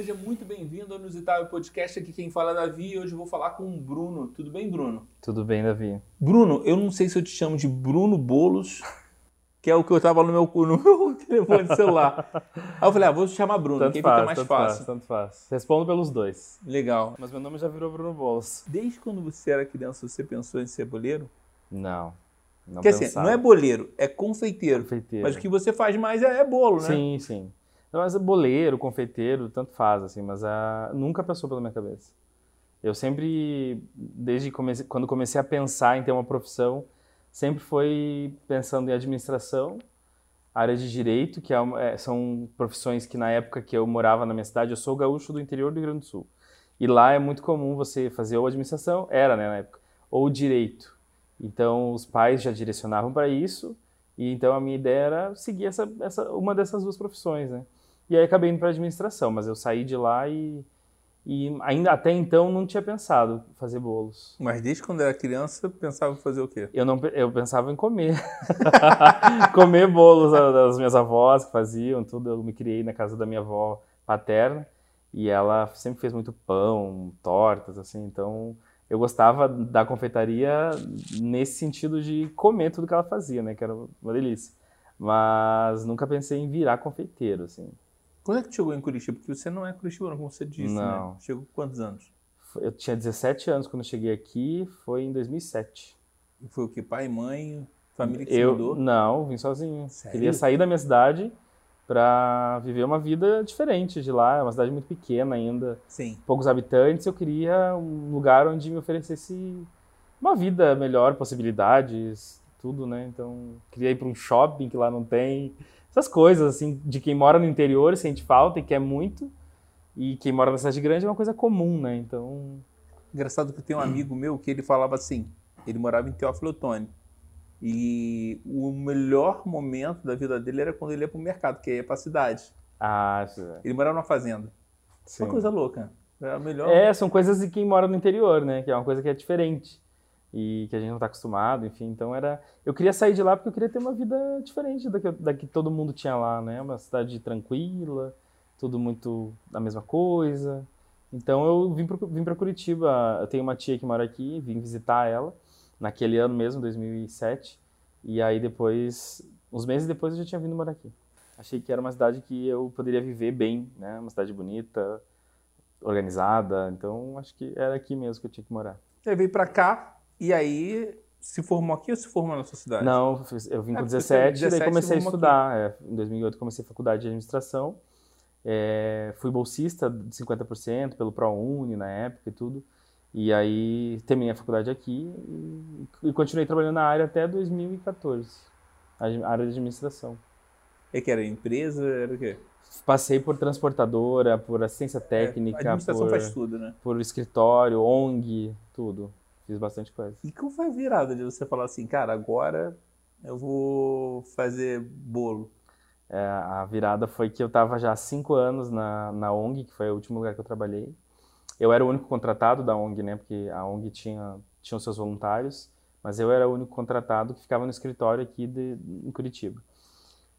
seja muito bem-vindo ao Inusitável Podcast. Aqui quem fala é Davi e hoje eu vou falar com o Bruno. Tudo bem, Bruno? Tudo bem, Davi. Bruno, eu não sei se eu te chamo de Bruno Bolos, que é o que eu tava no meu, no meu telefone celular. Aí eu falei, ah, vou te chamar Bruno, Tanto que faz, fica mais tanto fácil. Faz, tanto faz. Respondo pelos dois. Legal. Mas meu nome já virou Bruno Bolos. Desde quando você era criança, você pensou em ser boleiro? Não. Não Porque assim, pensava. não é boleiro, é confeiteiro. confeiteiro. Mas o que você faz mais é, é bolo, né? Sim, sim. Mas boleiro, confeiteiro, tanto faz, assim, mas ah, nunca passou pela minha cabeça. Eu sempre, desde quando comecei a pensar em ter uma profissão, sempre foi pensando em administração, área de direito, que é é, são profissões que na época que eu morava na minha cidade, eu sou gaúcho do interior do Rio Grande do Sul. E lá é muito comum você fazer ou administração, era né, na época, ou direito. Então os pais já direcionavam para isso, e então a minha ideia era seguir essa, essa, uma dessas duas profissões, né? E aí acabei indo para administração, mas eu saí de lá e, e ainda até então não tinha pensado em fazer bolos. Mas desde quando era criança, pensava em fazer o quê? Eu não eu pensava em comer. comer bolos da- das minhas avós que faziam, tudo. Eu me criei na casa da minha avó paterna e ela sempre fez muito pão, tortas assim, então eu gostava da confeitaria nesse sentido de comer tudo que ela fazia, né, que era uma delícia. Mas nunca pensei em virar confeiteiro, assim. Quando é que chegou em Curitiba? Porque você não é curitibano, como você disse, Não. né? Chegou com quantos anos? Eu tinha 17 anos quando eu cheguei aqui, foi em 2007. E Foi o que? Pai, mãe, família que Eu mudou? não, vim sozinho. Sério? Queria sair da minha cidade para viver uma vida diferente de lá. É uma cidade muito pequena ainda, Sim. poucos habitantes. Eu queria um lugar onde me oferecesse uma vida melhor, possibilidades, tudo, né? Então, queria ir para um shopping que lá não tem. Essas coisas assim de quem mora no interior sente falta e quer muito. E quem mora na cidade grande é uma coisa comum, né? Então, Engraçado que tem um amigo meu que ele falava assim, ele morava em Teófilo Otoni. E o melhor momento da vida dele era quando ele ia pro mercado, que ia pra cidade. ah, Ele morava numa fazenda. sim. Uma coisa louca. A melhor. É, são coisas de quem mora no interior, né? Que é uma coisa que é diferente e que a gente não está acostumado, enfim. Então era, eu queria sair de lá porque eu queria ter uma vida diferente da que, da que todo mundo tinha lá, né? Uma cidade tranquila, tudo muito a mesma coisa. Então eu vim para vim para Curitiba. Eu tenho uma tia que mora aqui, vim visitar ela naquele ano mesmo, 2007. E aí depois, uns meses depois, eu já tinha vindo morar aqui. Achei que era uma cidade que eu poderia viver bem, né? Uma cidade bonita, organizada. Então, acho que era aqui mesmo que eu tinha que morar. Ele veio pra cá e aí se formou aqui ou se formou na sua cidade? Não, eu vim É, com você 17, tem 17 daí comecei a estudar. É, em 2008 comecei a faculdade de administração. É, fui bolsista de 50% pelo ProUni na época e tudo. E aí terminei a faculdade aqui e, e continuei trabalhando na área até 2014, a área de administração. É que era empresa, era o quê? Passei por transportadora, por assistência técnica, É, a administração por, faz tudo, né? por escritório, ONG, tudo. Fiz bastante coisa. E como foi a virada de você falar assim, cara, agora eu vou fazer bolo? É, a virada foi que eu estava já há cinco anos na, na ONG, que foi o último lugar que eu trabalhei. Eu era o único contratado da ONG, né? Porque a ONG tinha, tinha os seus voluntários, mas eu era o único contratado que ficava no escritório aqui de, em Curitiba.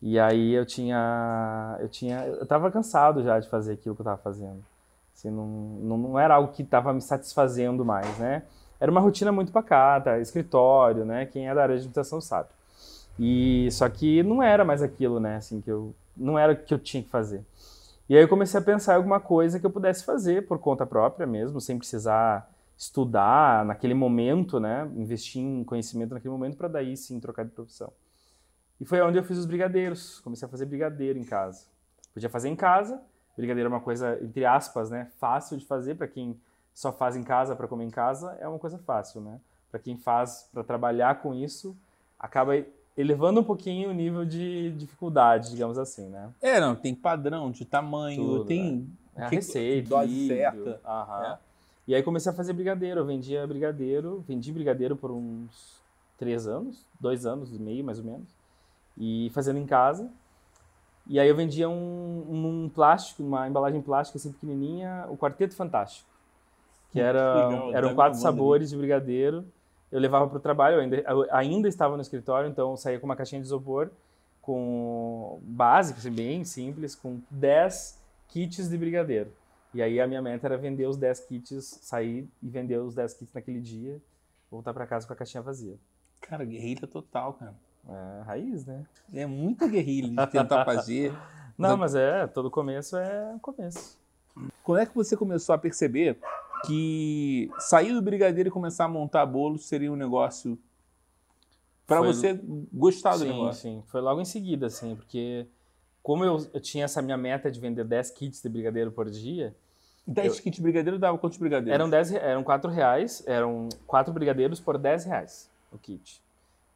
E aí eu tinha, eu tinha, eu estava cansado já de fazer aquilo que eu estava fazendo. Assim, não, não, não era algo que estava me satisfazendo mais, né? Era uma rotina muito pacata, escritório, né? Quem é da área de administração sabe. E só que não era mais aquilo, né? Assim que eu não era o que eu tinha que fazer. E aí eu comecei a pensar em alguma coisa que eu pudesse fazer por conta própria mesmo, sem precisar estudar naquele momento, né? Investir em conhecimento naquele momento para daí sim trocar de profissão. E foi onde eu fiz os brigadeiros. Comecei a fazer brigadeiro em casa. Podia fazer em casa. Brigadeiro é uma coisa entre aspas, né? Fácil de fazer para quem só faz em casa para comer em casa é uma coisa fácil, né? Para quem faz para trabalhar com isso, acaba elevando um pouquinho o nível de dificuldade, digamos assim, né? É, não, tem padrão de tamanho, Tudo, tem É a que- receita, dose certa. Aham. É. E aí comecei a fazer brigadeiro. Eu vendia brigadeiro, vendi brigadeiro por uns três anos, dois anos e meio mais ou menos, e fazendo em casa. E aí eu vendia um, um plástico, uma embalagem plástica assim pequenininha, o Quarteto Fantástico, que era, legal, eram quatro sabores de brigadeiro. Eu levava para o trabalho, eu ainda, eu ainda estava no escritório, então eu saía com uma caixinha de isopor com básico, assim, bem simples, com 10 kits de brigadeiro. E aí a minha meta era vender os 10 kits, sair e vender os 10 kits naquele dia, voltar para casa com a caixinha vazia. Cara, guerrilha total, cara. É, raiz, né? É muita guerrilha de tentar fazer. Não, mas é, todo começo é começo. Quando é que você começou a perceber que sair do brigadeiro e começar a montar bolo seria um negócio para você gostar do sim, negócio? sim. Foi logo em seguida, assim, porque como eu, eu tinha essa minha meta de vender 10 kits de brigadeiro por dia, 10 kits de brigadeiro dava quantos brigadeiros? eram, 10, re- eram 4 reais, eram 4 brigadeiros por 10 reais o kit.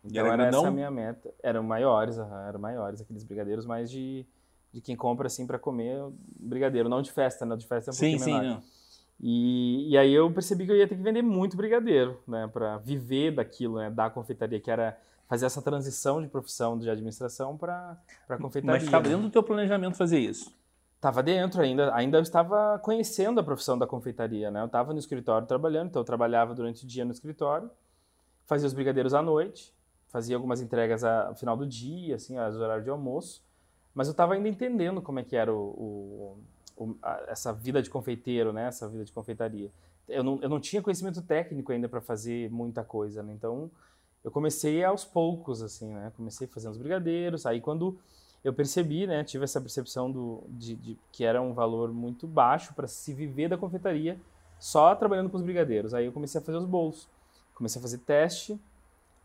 Então era era, essa a minha meta. Eram maiores, eram maiores, aqueles brigadeiros mais de, de quem compra assim para comer brigadeiro, não de festa, né? De festa é um Sim, sim, menor. não. E, e aí eu percebi que eu ia ter que vender muito brigadeiro, né, para viver daquilo, né, da confeitaria, que era fazer essa transição de profissão de administração para confeitaria. Mas estava dentro do teu planejamento fazer isso. Tava dentro ainda, ainda eu estava conhecendo a profissão da confeitaria, né? Eu estava no escritório trabalhando, então eu trabalhava durante o dia no escritório, fazia os brigadeiros à noite, fazia algumas entregas ao final do dia, assim, às horários de almoço, mas eu estava ainda entendendo como é que era o, o- essa vida de confeiteiro, né? Essa vida de confeitaria. Eu não, eu não tinha conhecimento técnico ainda para fazer muita coisa, né? Então eu comecei aos poucos, assim, né? Comecei fazendo os brigadeiros, aí quando eu percebi, né, tive essa percepção do, de, de- que era um valor muito baixo para se viver da confeitaria só trabalhando com os brigadeiros. Aí eu comecei a fazer os bolos, comecei a fazer teste.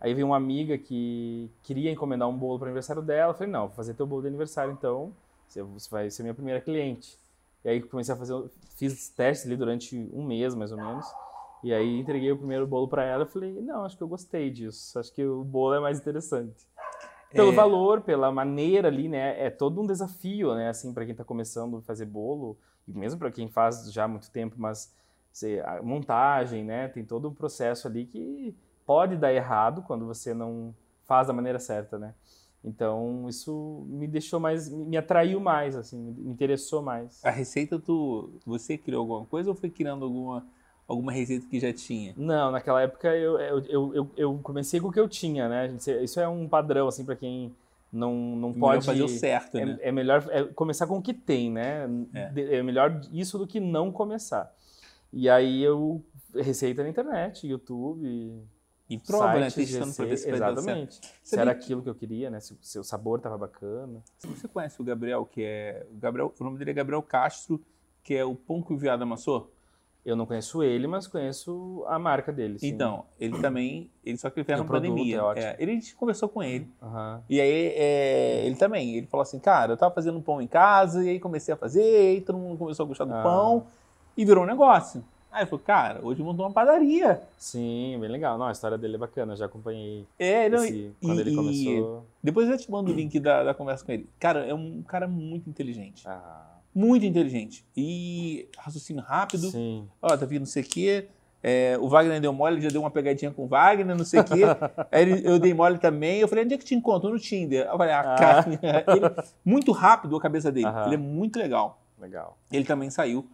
Aí veio uma amiga que queria encomendar um bolo para o aniversário dela. Falei, não, vou fazer teu bolo de aniversário então, você vai ser minha primeira cliente. E aí comecei a fazer, fiz testes ali durante um mês mais ou menos. E aí entreguei o primeiro bolo para ela. Eu falei, não, acho que eu gostei disso. Acho que o bolo é mais interessante. Pelo É. valor, pela maneira ali, né? É todo um desafio, né? Assim, para quem está começando a fazer bolo, e mesmo para quem faz já há muito tempo, mas sei, a montagem, né? Tem todo um processo ali que pode dar errado quando você não faz da maneira certa, né? Então, isso me deixou mais, me atraiu mais, assim, me interessou mais. A receita, tu, você criou alguma coisa ou foi criando alguma, alguma receita que já tinha? Não, naquela época eu, eu, eu, eu, comecei com o que eu tinha, né? Gente, Isso é um padrão, assim, para quem não, não Melhor pode... fazer o certo, é, né? é melhor é começar com o que tem, né? É. É. melhor isso do que não começar. E aí eu receita na internet, YouTube, E prova, né? sites, Testando pra ver se exatamente. Se era aquilo que eu queria, né? Se, se o sabor tava bacana. Você conhece o Gabriel, que é. O, Gabriel, o nome dele é Gabriel Castro, que é o pão que o viado amassou? Eu não conheço ele, mas conheço a marca dele. sim. Então, ele também. Ele só que ele fez na produto pandemia. é ótimo. É, ele a gente conversou com ele. Aham. E aí, é, ele também, ele falou assim, cara, eu tava fazendo um pão em casa, e aí comecei a fazer, e aí todo mundo começou a gostar do Ah. pão, e virou um negócio. Aí eu falei, cara, hoje montou uma padaria. Sim, bem legal. Não, a história dele é bacana, já acompanhei É, não, esse- e- quando ele começou. Depois eu te mando o link da, da conversa com ele. Cara, é um cara muito inteligente. Ah, Muito inteligente. E raciocínio rápido. sim. Ó, tá vindo não sei o quê. É, o Wagner deu mole, ele já deu uma pegadinha com o Wagner, não sei o quê. Aí ele- eu dei mole também. Eu falei, onde é que te encontro? No Tinder. Eu falei, ah, Ah. cara. Ele- muito rápido a cabeça dele. Aham. Ele é muito legal. Legal. Ele também saiu,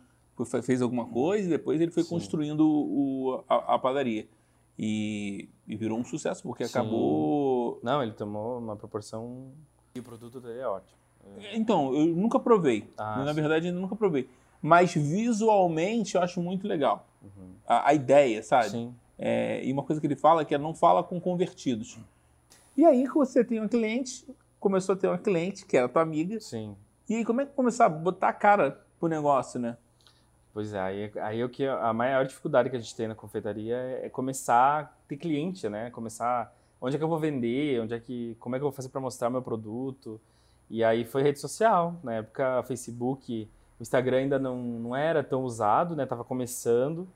fez alguma coisa e depois ele foi Sim. construindo o- a, a padaria. E, e virou um sucesso, porque Sim. acabou. Não, ele tomou uma proporção. E o produto dele é ótimo. Então, eu nunca provei. Ah, Na sim. verdade, eu nunca provei. Mas visualmente eu acho muito legal. Uhum. A, a ideia, sabe? Sim. É, e uma coisa que ele fala é que é não fala com convertidos. E aí que você tem uma cliente, começou a ter uma cliente, que era tua amiga, Sim. e aí como é que começar a botar a cara pro negócio, né? Pois é, aí, aí o que a maior dificuldade que a gente tem na confeitaria é começar a ter cliente, né? Começar onde é que eu vou vender, onde é que, como é que eu vou fazer para mostrar meu produto. E aí foi rede social, na época Facebook, o Instagram ainda não, não era tão usado, né? Tava começando.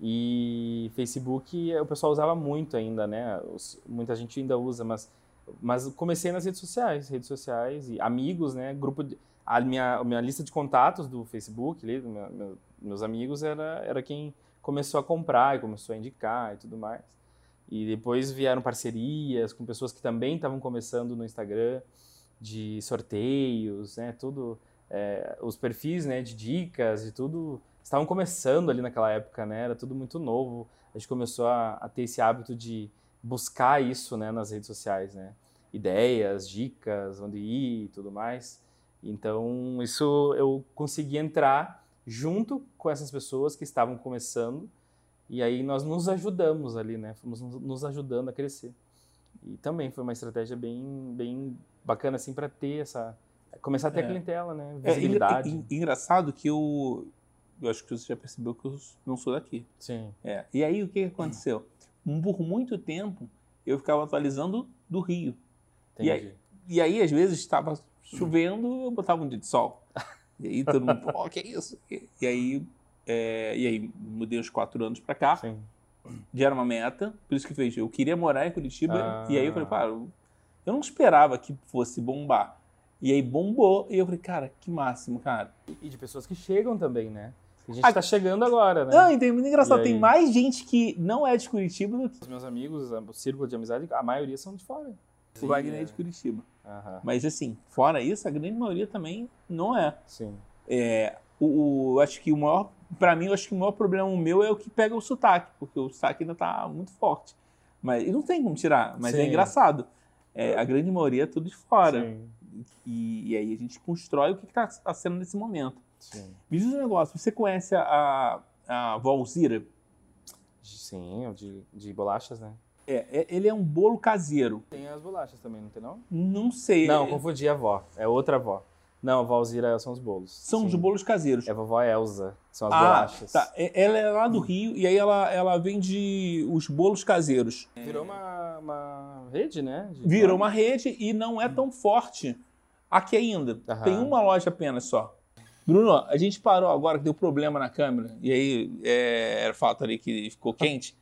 E Facebook o pessoal usava muito ainda, né? Os- muita gente ainda usa, mas mas comecei nas redes sociais, redes sociais e amigos, né? Grupo de, a minha, a minha lista de contatos do Facebook, ali, do meu- meu- meus amigos, era, era quem começou a comprar e começou a indicar e tudo mais. E depois vieram parcerias com pessoas que também estavam começando no Instagram, de sorteios, né? Tudo, é, os perfis, né? De dicas e tudo estavam começando ali naquela época, né? Era tudo muito novo. A gente começou a, a ter esse hábito de buscar isso, né? Nas redes sociais, né? Ideias, dicas, onde ir e tudo mais. Então, isso eu consegui entrar junto com essas pessoas que estavam começando. E aí nós nos ajudamos ali, né? Fomos nos ajudando a crescer. E também foi uma estratégia bem, bem bacana, assim, para ter essa. Começar a ter é. a clientela, né? Visibilidade. É, é, engraçado que eu. Eu acho que você já percebeu que eu não sou daqui. Sim. É. E aí o que aconteceu? Por muito tempo eu ficava atualizando do Rio. E aí, e aí às vezes, estava chovendo, eu botava um dia de sol. E aí todo mundo, pô, que é isso? E aí, é, e aí mudei uns quatro anos para cá. Sim. Já era uma meta, por isso que fez. Eu queria morar em Curitiba, ah. e aí eu falei, pá, eu não esperava que fosse bombar. E aí bombou, e eu falei, cara, que máximo, cara. E de pessoas que chegam também, né? A gente está chegando agora, né? Não, então, muito engraçado. Tem mais gente que não é de Curitiba do que. Os meus amigos, o círculo de amizade, a maioria são de fora. Sim, o Wagner é de Curitiba. Uhum. Mas assim, fora isso, a grande maioria também não é. Sim. É, o, o acho que o maior, para mim, eu acho que o maior problema meu é o que pega o sotaque, porque o sotaque ainda tá muito forte. Mas e não tem como tirar, mas é Sim. é engraçado. É, a grande maioria é tudo de fora. E, e, aí a gente constrói o que está tá sendo nesse momento. Sim. Me diz um negócio, você conhece a, a Valzira? Sim, de, de bolachas, né? É, é, ele é um bolo caseiro. Tem as bolachas também, não tem não? Não sei. Não, confundi a avó. É outra avó. Não, a Valzira são os bolos. São Sim. os bolos caseiros. É a vovó Elza, são as ah, bolachas. Tá. Ela é lá do Rio e aí ela, ela vende os bolos caseiros. Virou uma, uma rede, né? De Virou uma rede e não é tão forte aqui ainda. Aham. Tem uma loja apenas só. Bruno, a gente parou agora que deu problema na câmera e aí é, era fato ali que ficou quente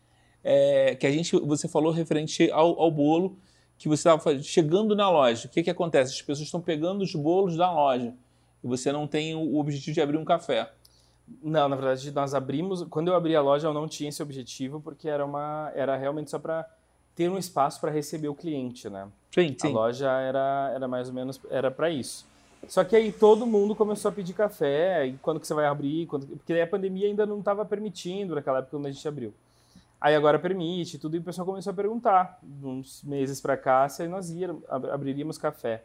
é, que a gente, você falou referente ao, ao bolo que você estava chegando na loja. O que, que acontece? As pessoas estão pegando os bolos da loja e você não tem o objetivo de abrir um café. Não, na verdade nós abrimos. Quando eu abri a loja, eu não tinha esse objetivo porque era uma, era realmente só para ter um espaço para receber o cliente, né? Sim, sim. A loja era, era mais ou menos era para isso. Só que aí todo mundo começou a pedir café. E quando que você vai abrir? Quando... Porque a pandemia ainda não estava permitindo naquela época quando a gente abriu. Aí agora permite tudo, e o pessoal começou a perguntar, uns meses para cá, se nós íamos, abriríamos café.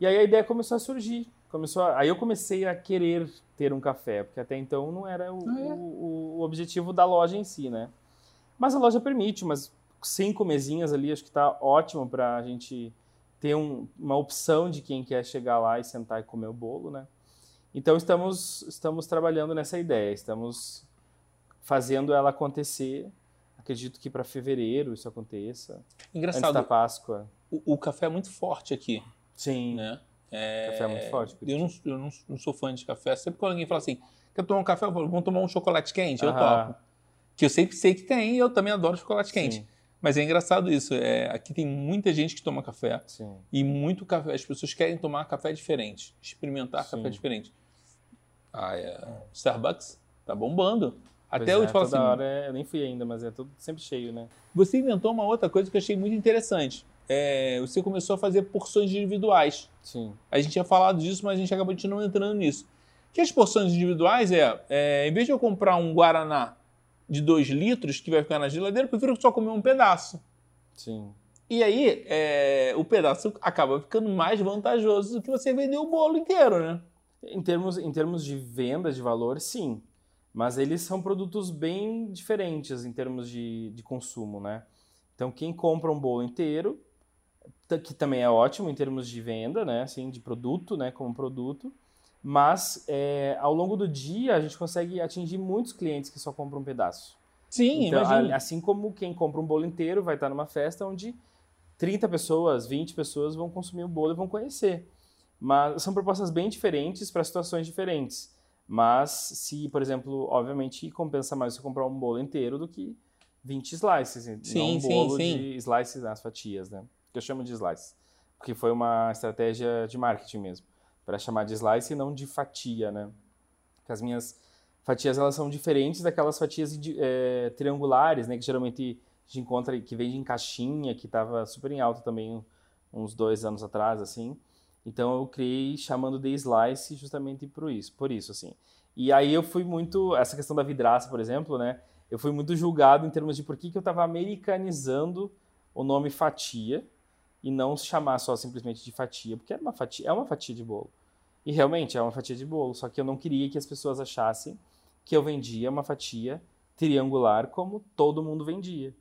E aí a ideia começou a surgir. Começou a, aí eu comecei a querer ter um café, porque até então não era o, ah, é? o, o objetivo da loja em si, né? Mas a loja permite, umas cinco mesinhas ali, acho que está ótimo para a gente ter um, uma opção de quem quer chegar lá e sentar e comer o bolo, né? Então estamos, estamos trabalhando nessa ideia, estamos fazendo ela acontecer Acredito que para fevereiro isso aconteça. Engraçado. Antes da Páscoa. O, o café é muito forte aqui. Sim. Né? É... Café é muito forte. Eu, não, eu não, não, sou fã de café. Sempre quando alguém fala assim, quer tomar um café? Eu falo, vamos tomar um chocolate quente? Eu topo. Que eu sempre sei que tem e eu também adoro chocolate quente. Sim. Mas é engraçado isso. É, aqui tem muita gente que toma café. Sim. E muito café. As pessoas querem tomar café diferente. Experimentar Sim. café diferente. Ah, é. Starbucks tá bombando. Até é, falo assim. Hora é, eu nem fui ainda, mas é tudo sempre cheio, né? Você inventou uma outra coisa que eu achei muito interessante. É, você começou a fazer porções individuais. Sim. A gente tinha falado disso, mas a gente acabou de não entrando nisso. Que as porções individuais é, é, em vez de eu comprar um Guaraná de 2 litros que vai ficar na geladeira, eu prefiro só comer um pedaço. Sim. E aí, é, o pedaço acaba ficando mais vantajoso do que você vender o bolo inteiro, né? Em termos, em termos de venda de valor, sim. Mas eles são produtos bem diferentes em termos de, de consumo, né? Então, quem compra um bolo inteiro, que também é ótimo em termos de venda, né? Assim, de produto, né? Como produto. Mas, é, ao longo do dia, a gente consegue atingir muitos clientes que só compram um pedaço. Sim, então, imagina. Assim como quem compra um bolo inteiro vai estar numa festa onde 30 pessoas, 20 pessoas vão consumir o bolo e vão conhecer. Mas são propostas bem diferentes para situações diferentes. Mas se, por exemplo, obviamente compensa mais você comprar um bolo inteiro do que 20 slices, sim, não um bolo sim, sim. de slices nas fatias, né? Que eu chamo de slices, porque foi uma estratégia de marketing mesmo, para chamar de slice e não de fatia, né? Que as minhas fatias elas são diferentes daquelas fatias é, triangulares, né? Que geralmente a gente encontra que vende em caixinha, que estava super em alta também uns dois anos atrás, assim. Então eu criei chamando de Slice justamente por isso, por isso assim. E aí eu fui muito essa questão da vidraça, por exemplo, né? Eu fui muito julgado em termos de por que, que eu estava americanizando o nome fatia e não chamar só simplesmente de fatia, porque era uma fatia, é uma fatia de bolo. E realmente é uma fatia de bolo, só que eu não queria que as pessoas achassem que eu vendia uma fatia triangular como todo mundo vendia.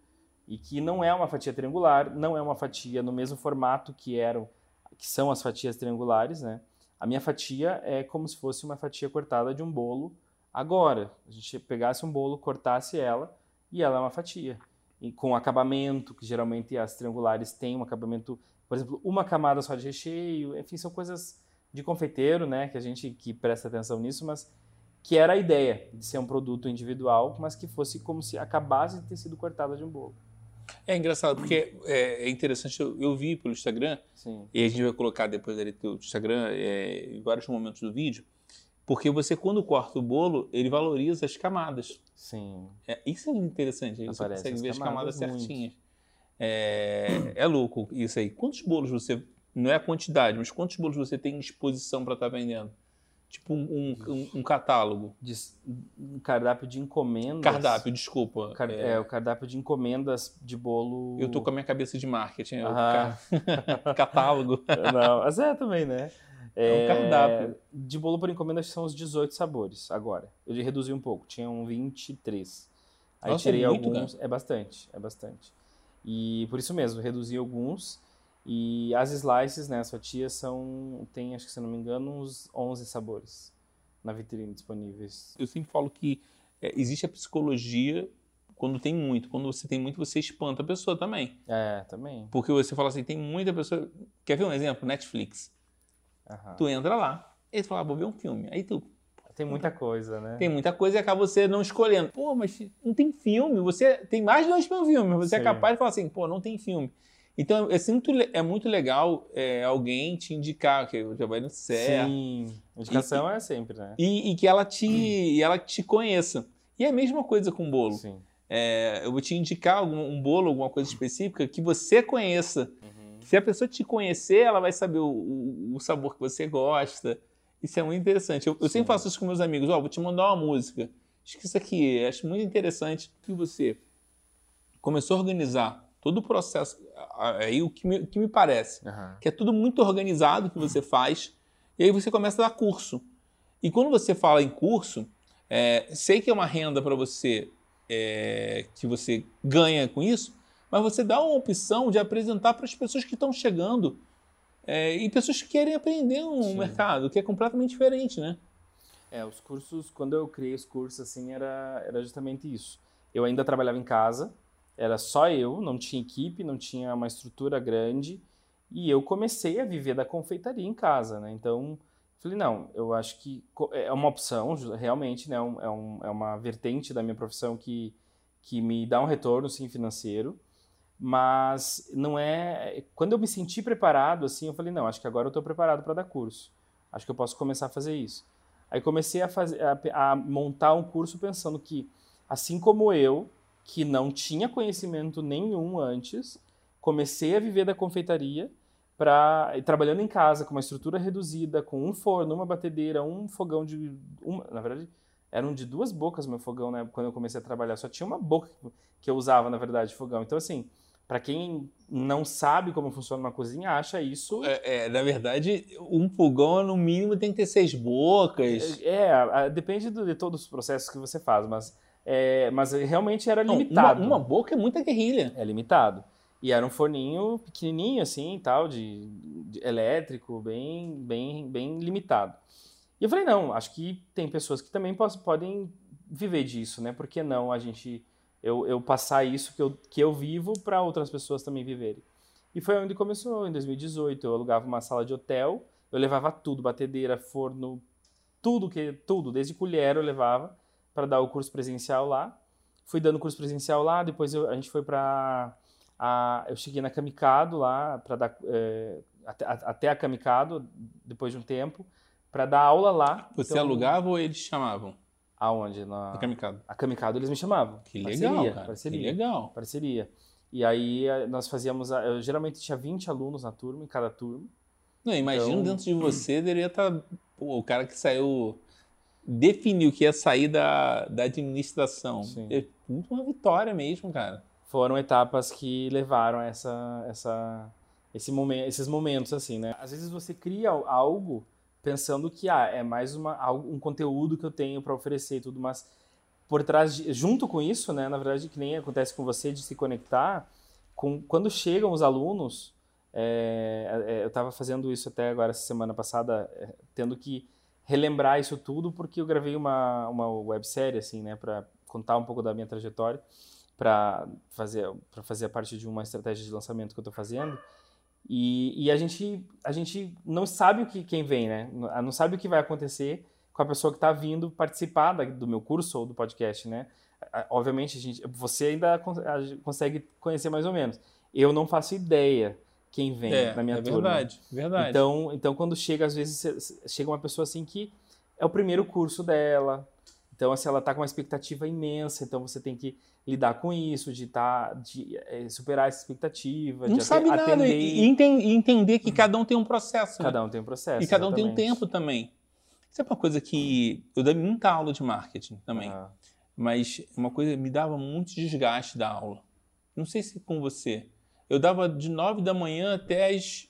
E que não é uma fatia triangular, não é uma fatia no mesmo formato que eram, que são as fatias triangulares, né? A minha fatia é como se fosse uma fatia cortada de um bolo agora. A gente pegasse um bolo, cortasse ela e ela é uma fatia. E com acabamento, que geralmente as triangulares têm um acabamento, por exemplo, uma camada só de recheio, enfim, são coisas de confeiteiro, né, que a gente que presta atenção nisso, mas que era a ideia de ser um produto individual, mas que fosse como se acabasse de ter sido cortada de um bolo. É engraçado, porque é, é interessante, eu, eu, vi pelo Instagram, Sim. e a gente vai colocar depois ali do Instagram, é, em vários momentos do vídeo, porque você, quando corta o bolo, ele valoriza as camadas. Sim. É, isso é interessante, você consegue ver as camadas certinhas. É, é louco isso aí. Quantos bolos você, não é a quantidade, mas quantos bolos você tem em disposição para estar tá vendendo? Tipo um, um, um catálogo. De, um cardápio de encomendas. Cardápio, desculpa. Car é... é... o cardápio de encomendas de bolo. Eu tô com a minha cabeça de marketing. É ah. catálogo. Não, mas é também, né? É, um cardápio. De bolo por encomenda são os 18 sabores agora. Eu reduzi um pouco, tinham 23. Aí Nossa, tirei é muito, alguns. Né? É bastante, é bastante. E por isso mesmo, reduzi alguns e as slices, né, as fatias são, tem, acho que se não me engano, uns 11 sabores na vitrine disponíveis. Eu sempre falo que é, existe a psicologia quando tem muito. Quando você tem muito, você espanta a pessoa também. É, também. Porque você fala assim, tem muita pessoa... Quer ver um exemplo? Netflix. Tu entra lá, e tu fala, ah, vou ver um filme. Aí tu... Tem muita coisa, né? Tem muita coisa e acaba você não escolhendo. Pô, mas não tem filme. Você tem mais de dois mil filmes. Você é Sim. é capaz de falar assim, pô, não tem filme. Então, é muito, é muito legal é, alguém te indicar que eu trabalho no CER. Sim, indicação e, é sempre, né? E, e que ela te, hum. ela te conheça. E é a mesma coisa com bolo. Sim. É, eu vou te indicar algum, um bolo, alguma coisa específica que você conheça. Uhum. Se a pessoa te conhecer, ela vai saber o, o, o, sabor que você gosta. Isso é muito interessante. Eu, eu sempre faço isso com meus amigos. Ó, oh, vou te mandar uma música. Acho que isso aqui, acho muito interessante que você começou a organizar todo o processo, aí o que me, o que me parece, uhum. que é tudo muito organizado que você faz, e aí você começa a dar curso. E quando você fala em curso, é, sei que é uma renda para você, é, que você ganha com isso, mas você dá uma opção de apresentar para as pessoas que estão chegando é, e pessoas que querem aprender um Sim. mercado que é completamente diferente, né? É, os cursos, quando eu criei os cursos, assim, era, era justamente isso. Eu ainda trabalhava em casa, era só eu, não tinha equipe, não tinha uma estrutura grande. E eu comecei a viver da confeitaria em casa, né? Então, falei, não, eu acho que é uma opção, realmente, né? É, um, é uma vertente da minha profissão que, que me dá um retorno, sim, financeiro. Mas não é... Quando eu me senti preparado, assim, eu falei, não, acho que agora eu estou preparado para dar curso. Acho que eu posso começar a fazer isso. Aí comecei a, fazer, a, a montar um curso pensando que, assim como eu, que não tinha conhecimento nenhum antes, comecei a viver da confeitaria para trabalhando em casa com uma estrutura reduzida, com um forno, uma batedeira, um fogão de uma, na verdade, eram de duas bocas meu fogão, né, quando eu comecei a trabalhar, só tinha uma boca que eu usava, na verdade, de fogão. Então assim, para quem não sabe como funciona uma cozinha, acha isso. É, é, na verdade, um fogão no mínimo tem que ter seis bocas. É, é depende do, de todos os processos que você faz, mas é, mas realmente era limitado. Uma, uma, boca é muita guerrilha. É limitado. E era um forninho pequenininho assim, tal, de, de, elétrico, bem, bem, bem limitado. E eu falei, não, acho que tem pessoas que também podem viver disso, né? Por que não a gente eu, eu passar isso que eu, que eu vivo para outras pessoas também viverem? E foi onde começou, em 2018. Eu alugava uma sala de hotel, eu levava tudo, batedeira, forno, tudo que tudo, desde colher eu levava para dar o curso presencial lá. Fui dando curso presencial lá, depois eu, a gente foi para eu cheguei na Kamikado lá para dar é, até, até a Kamikado depois de um tempo para dar aula lá. Você então, alugava ou eles chamavam? Aonde? Na a Kamikado. A Kamikado eles me chamavam. Que legal, parceria, cara. Parceria, que legal. Parceria. E aí nós fazíamos, eu geralmente tinha 20 alunos na turma, em cada turma. Não, imagino então, dentro de você deveria estar tá, o cara que saiu definiu que ia sair da, da administração. Sim. É uma vitória mesmo, cara. Foram etapas que levaram essa, essa, esse momento, esses momentos, assim, né? Às vezes você cria algo pensando que ah, é mais uma, um conteúdo que eu tenho para oferecer e tudo, mas por trás, de, junto com isso, né, na verdade, que nem acontece com você de se conectar, com, quando chegam os alunos, é, é, eu estava fazendo isso até agora, essa semana passada, é, tendo que relembrar isso tudo, porque eu gravei uma, uma websérie, assim, né, para contar um pouco da minha trajetória, para fazer, fazer a parte de uma estratégia de lançamento que eu estou fazendo. E, e, a, gente, a gente não sabe o que quem vem, né? Não sabe o que vai acontecer com a pessoa que está vindo participar da, do meu curso ou do podcast, né? Obviamente, a gente, você ainda consegue conhecer mais ou menos. Eu não faço ideia quem vem é, na minha é turma. Verdade, verdade. Então, então, quando chega, às vezes, chega uma pessoa assim que é o primeiro curso dela. Então, assim, ela está com uma expectativa imensa, então você tem que lidar com isso, de, tá, de é, superar essa expectativa, Não de sabe atender. Nada. E, e entender que cada um tem um processo. Cada um tem um processo. E cada um tem um tempo também. Isso é uma coisa que eu dei muita aula de marketing também. Uhum. Mas uma coisa me dava muito desgaste da aula. Não sei se com você eu dava de 9 da manhã até as.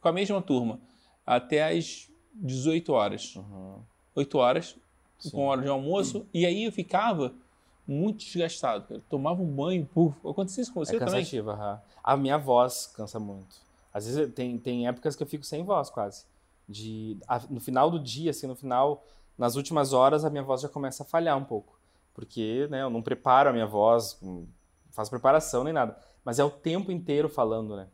com a mesma turma, até as 18 horas. Uhum. 8 horas, Sim. com hora de almoço, uhum. e aí eu ficava muito desgastado. Eu tomava um banho, puf. Acontecia isso com você é também? Uhum. A minha voz cansa muito. Às vezes tem, tem épocas que eu fico sem voz quase. De, a, no final do dia, assim, no final, nas últimas horas, a minha voz já começa a falhar um pouco. Porque né, eu não preparo a minha voz, não faço preparação nem nada mas é o tempo inteiro falando, né?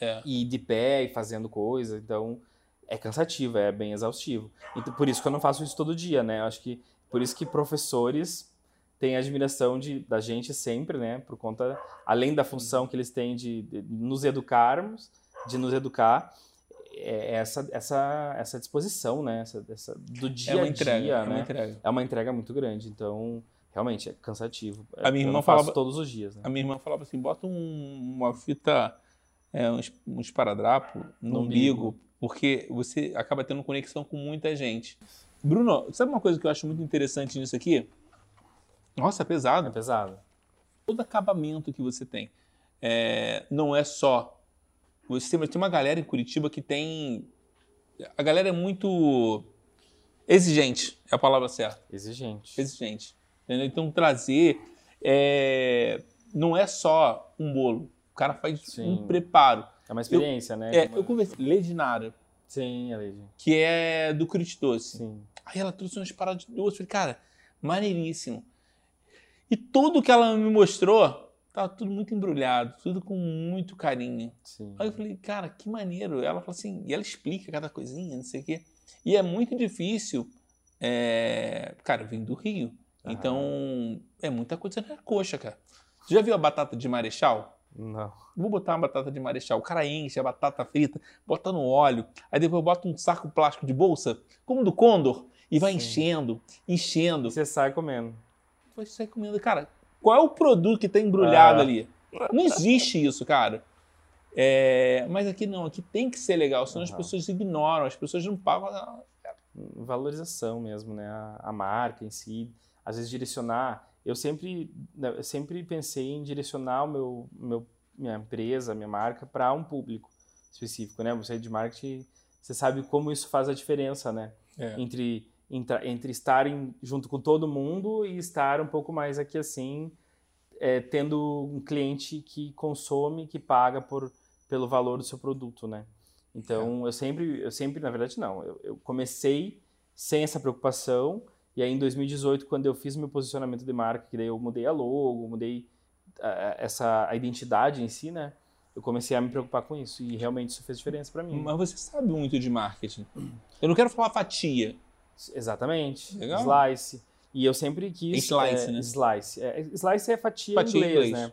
É. E de pé e fazendo coisa, então é cansativo, é bem exaustivo. Então, por isso que eu não faço isso todo dia, né? Acho que por isso que professores têm admiração de, da gente sempre, né? Por conta, além da função que eles têm de, de nos educarmos, de nos educar, é essa, essa, essa disposição, né? Essa, essa do dia é a entrega, dia, é né? Uma entrega. É uma entrega muito grande. Então, realmente é cansativo. A minha irmã falava todos os dias. Né? A minha irmã falava assim: bota um, uma fita, é, um, um esparadrapo no, no umbigo, umbigo, porque você acaba tendo conexão com muita gente. Bruno, sabe uma coisa que eu acho muito interessante nisso aqui? Nossa, é pesado. É pesado. Todo acabamento que você tem é, não é só. Você tem uma galera em Curitiba que tem. A galera é muito exigente, é a palavra certa. Exigente. Exigente. Entendeu? Então, trazer é, não é só um bolo. O cara faz Sim. um preparo. É uma experiência, eu, né? É, eu conversei. Lady Nara. Sim, a Lady. Que é do Crit Doce. Sim. Aí ela trouxe umas paradas de doce. Falei, cara, maneiríssimo. E tudo que ela me mostrou, tava tudo muito embrulhado, tudo com muito carinho. Sim. Aí eu falei, cara, que maneiro. Ela falou assim, e ela explica cada coisinha, não sei o quê. E é muito difícil. É... Cara, eu vim do Rio. Então, é muita coisa na coxa, cara. Você já viu a batata de marechal? Não. Vou botar uma batata de marechal. O cara enche a batata frita, bota no óleo, aí depois bota um saco plástico de bolsa, como do Condor, e vai Sim. enchendo, enchendo. E você sai comendo. Você sai comendo. Cara, qual é o produto que está embrulhado ah. ali? Não existe isso, cara. É, mas aqui não, aqui tem que ser legal, senão uhum. as pessoas ignoram, as pessoas não pagam. Valorização mesmo, né? A, a marca em si às vezes direcionar. Eu sempre, né, eu sempre pensei em direcionar o meu, meu minha empresa, minha marca para um público específico, né? Você é de marketing, você sabe como isso faz a diferença, né? É. Entre entre estar em, junto com todo mundo e estar um pouco mais aqui assim, é, tendo um cliente que consome, que paga por pelo valor do seu produto, né? Então é. eu sempre, eu sempre, na verdade não, eu, eu comecei sem essa preocupação e aí em 2018, quando eu fiz meu posicionamento de marca, que daí eu mudei a logo, mudei a, eh, essa a identidade em si, né? Eu comecei a me preocupar com isso e realmente isso fez diferença para mim. Mas você sabe muito de marketing. Eu não quero falar fatia. Exatamente. Legal. Slice. E eu sempre quis. Slice, é, né? Slice. É, slice é fatia, fatia em inglês, inglês, né?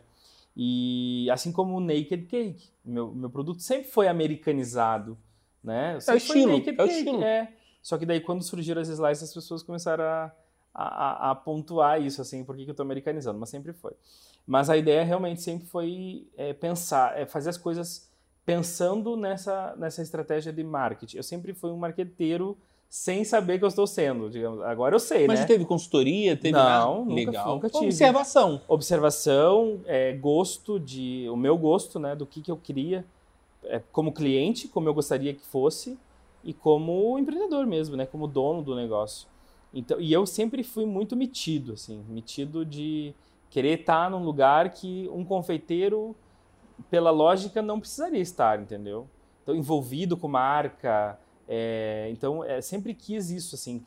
E assim como o Naked Cake. Meu, meu produto sempre foi americanizado. Né? É o estilo. É o estilo. É. Só que daí quando surgiram as slices, as pessoas começaram a, a, a pontuar isso, assim, por que, que eu estou americanizando, mas sempre foi. Mas a ideia realmente sempre foi é, pensar, é fazer as coisas pensando nessa, nessa estratégia de marketing. Eu sempre fui um marqueteiro sem saber que eu estou sendo, digamos. Agora eu sei, Mas né? Mas teve consultoria? Teve Não, nunca, Legal. nunca tive. Observação. Observação, é, gosto de... O meu gosto, né? Do que, que eu queria é, como cliente, como eu gostaria que fosse e como empreendedor mesmo, né? Como dono do negócio. Então, e eu sempre fui muito metido, assim, metido de querer estar num lugar que um confeiteiro, pela lógica, não precisaria estar, entendeu? Então, envolvido com marca. É, então, é, sempre quis isso, assim,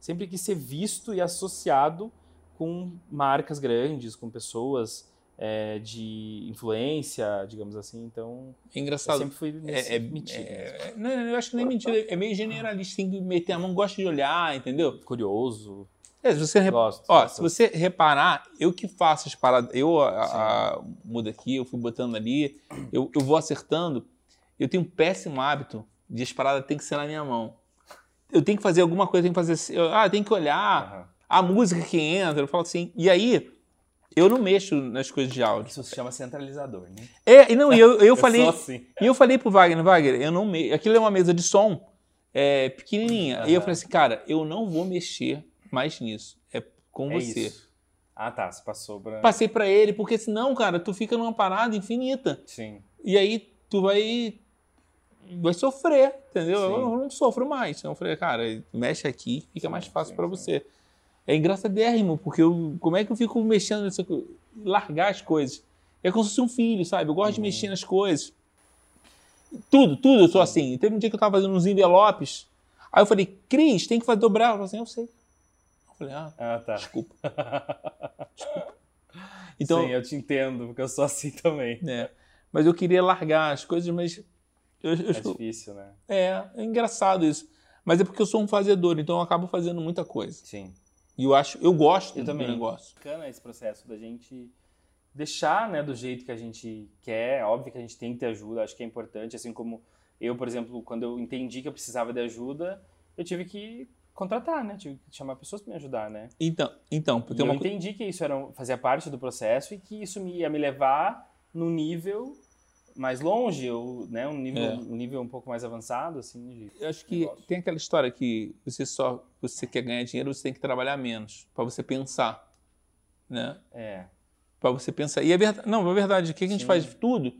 sempre quis ser visto e associado com marcas grandes, com pessoas é, de influência, digamos assim. Então, é engraçado. Eu sempre fui é, é, metido. É, não, eu acho que nem mentira, é meio generalista, tem que meter a mão, gosta de olhar, entendeu? Curioso. É, se você, rep... Gosto, Ó, se você reparar, eu que faço as paradas, eu a, a, mudo aqui, eu fui botando ali, eu, eu vou acertando. Eu tenho um péssimo hábito de as paradas tem que ser na minha mão. Eu tenho que fazer alguma coisa, tenho que fazer assim, ah, tem que olhar uhum. a música que entra, eu falo assim. E aí, eu não mexo nas coisas de áudio. Isso se chama centralizador, né? É, e não, eu, eu, eu falei. Assim. E eu falei pro Wagner, Wagner, eu não mexo. Aquilo é uma mesa de som é, pequenininha. Uhum. E eu falei assim, cara, eu não vou mexer mais nisso. É com é você. Isso. Ah, tá. Você passou pra. Passei pra ele, porque senão, cara, tu fica numa parada infinita. Sim. E aí tu vai. Vai sofrer, entendeu? Sim. Eu não sofro mais. Então eu falei, cara, mexe aqui, fica sim, mais fácil para você. É engraçadérrimo, porque eu, como é que eu fico mexendo nessa largar as coisas? É como se fosse um filho, sabe? Eu gosto uhum. de mexer nas coisas. Tudo, tudo eu sou assim. Teve um dia que eu estava fazendo uns envelopes. Aí eu falei, Cris, tem que fazer dobrar. Ela falou assim, eu sei. Eu falei, ah, ah tá. desculpa. desculpa. Então, Sim, eu te entendo, porque eu sou assim também. É. Mas eu queria largar as coisas, mas. Eu, eu, é difícil, né? É, é engraçado isso. Mas é porque eu sou um fazedor, então eu acabo fazendo muita coisa. Sim. E eu acho, eu gosto eu do também. negócio. Bacana esse processo da gente deixar, né, do jeito que a gente quer. Óbvio que a gente tem que ter ajuda, acho que é importante. Assim como eu, por exemplo, quando eu entendi que eu precisava de ajuda, eu tive que contratar, né? Tive que chamar pessoas para me ajudar, né? Então, então, porque eu uma... entendi que isso era fazia parte do processo e que isso ia me levar no nível mais longe, ou, né, um nível, é. um nível um pouco mais avançado, assim. Eu acho que negócio. tem aquela história que você só você quer ganhar dinheiro, você tem que trabalhar menos para você pensar, né? É. Para você pensar. E é verdade, não, é verdade. O que a gente Sim. faz tudo?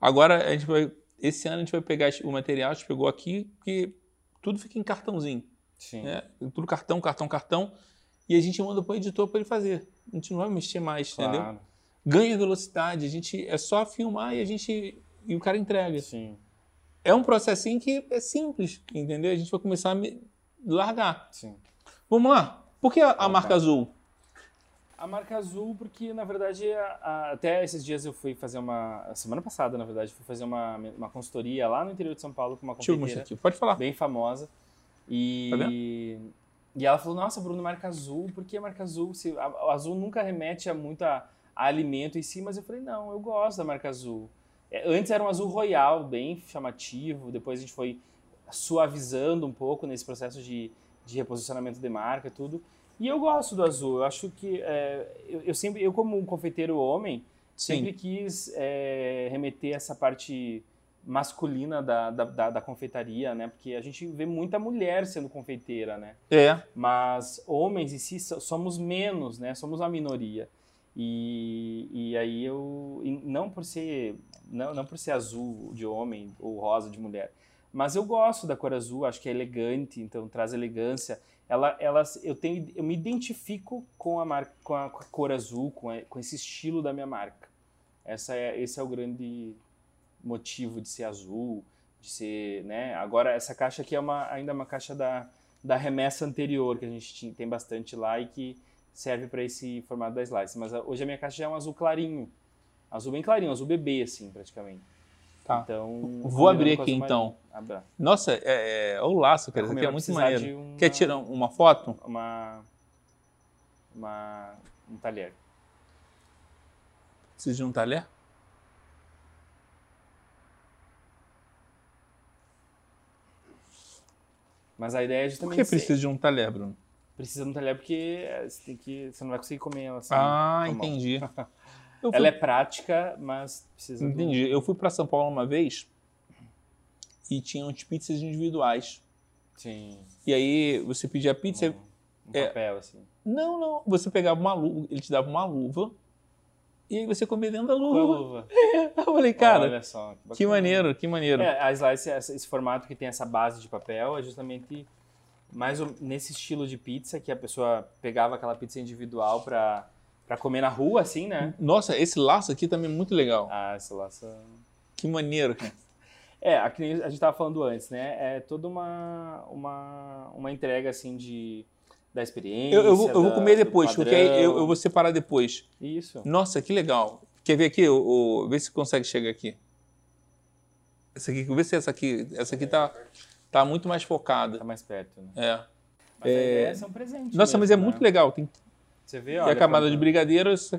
Agora a gente vai, esse ano a gente vai pegar o material, a gente pegou aqui que tudo fica em cartãozinho. Sim. Né? Tudo cartão, cartão, cartão. E a gente manda para o editor para ele fazer. A gente não vai mexer mais, claro. entendeu? Ganha velocidade, a gente é só filmar e a gente e o cara entrega. Sim. É um processinho que é simples, entendeu? A gente vai começar a largar. Sim. Vamos lá. Por que a, a marca azul? A marca azul, porque na verdade a, a, até esses dias eu fui fazer uma. Semana passada, na verdade, fui fazer uma, uma consultoria lá no interior de São Paulo com uma confeiteira. aqui. Pode falar. Bem famosa. E. Tá e ela falou: Nossa, Bruno, marca azul, por que marca azul? Se, a, azul nunca remete a muita alimento em si, mas eu falei, não, eu gosto da marca azul. É, antes era um azul royal, bem chamativo, depois a gente foi suavizando um pouco nesse processo de, de reposicionamento de marca tudo. E eu gosto do azul, eu acho que é, eu, eu, sempre, eu como um confeiteiro homem, Sim. sempre quis é, remeter essa parte masculina da, da, da, da, confeitaria, né? Porque a gente vê muita mulher sendo confeiteira, né? É. Mas homens em si somos menos, né? Somos a minoria. E, e aí eu, não por ser não, não por ser azul de homem ou rosa de mulher, mas eu gosto da cor azul, acho que é elegante, então traz elegância. Ela, ela, eu tenho, eu me identifico com a marca, com a, cor azul, com, a, com esse estilo da minha marca. Essa é, esse é o grande motivo de ser azul, de ser, né? Agora essa caixa aqui é uma, ainda uma caixa da, da remessa anterior que a gente tem bastante lá e que serve para esse formato da slice. Mas hoje a minha caixa já é um azul clarinho. Azul bem clarinho, azul bebê, assim, praticamente. Tá. Então. Vou abrir aqui então. Abra. Nossa, é, é, o laço, cara. Isso aqui é muito maneiro. Uma... Quer tirar uma foto? Uma. Uma. Um talher. Precisa de um talher? Mas a ideia é justamente. Por que precisa ser... de um talher, Bruno? Precisa de um talher porque você, tem que, você não vai conseguir comer ela assim. Ah, entendi. Fui... Ela é prática, mas precisa. Entendi. Do... Eu fui para São Paulo uma vez e tinham as pizzas individuais. Sim. E aí você pedia a pizza. Um, um é... papel, assim. Não, não. Você pegava uma luva, ele te dava uma luva E aí você comia dentro da luva. Com a luva. eu falei, cara, Olha só, que, que maneiro, que maneiro. É, a slice, esse formato que tem essa base de papel é justamente mais nesse estilo de pizza que a pessoa pegava aquela pizza individual para para comer na rua, assim, né? Nossa, esse laço aqui também é muito legal. Ah, esse laço. Que maneiro, cara. É, a, a gente estava falando antes, né? É toda uma, uma, uma entrega, assim, de, da experiência. Eu, eu, vou, eu vou da, comer depois, porque eu, eu, vou separar depois. Isso. Nossa, que legal. Quer ver aqui? O, o, vê se consegue chegar aqui. Essa aqui, vê se essa aqui. Essa aqui tá, tá muito mais focada. Tá mais perto, né? É. Mas é, a ideia é ser um presente. Nossa, mesmo, mas é né? muito legal. Tem, Você vê, tem olha. a camada de brigadeiro. Essa,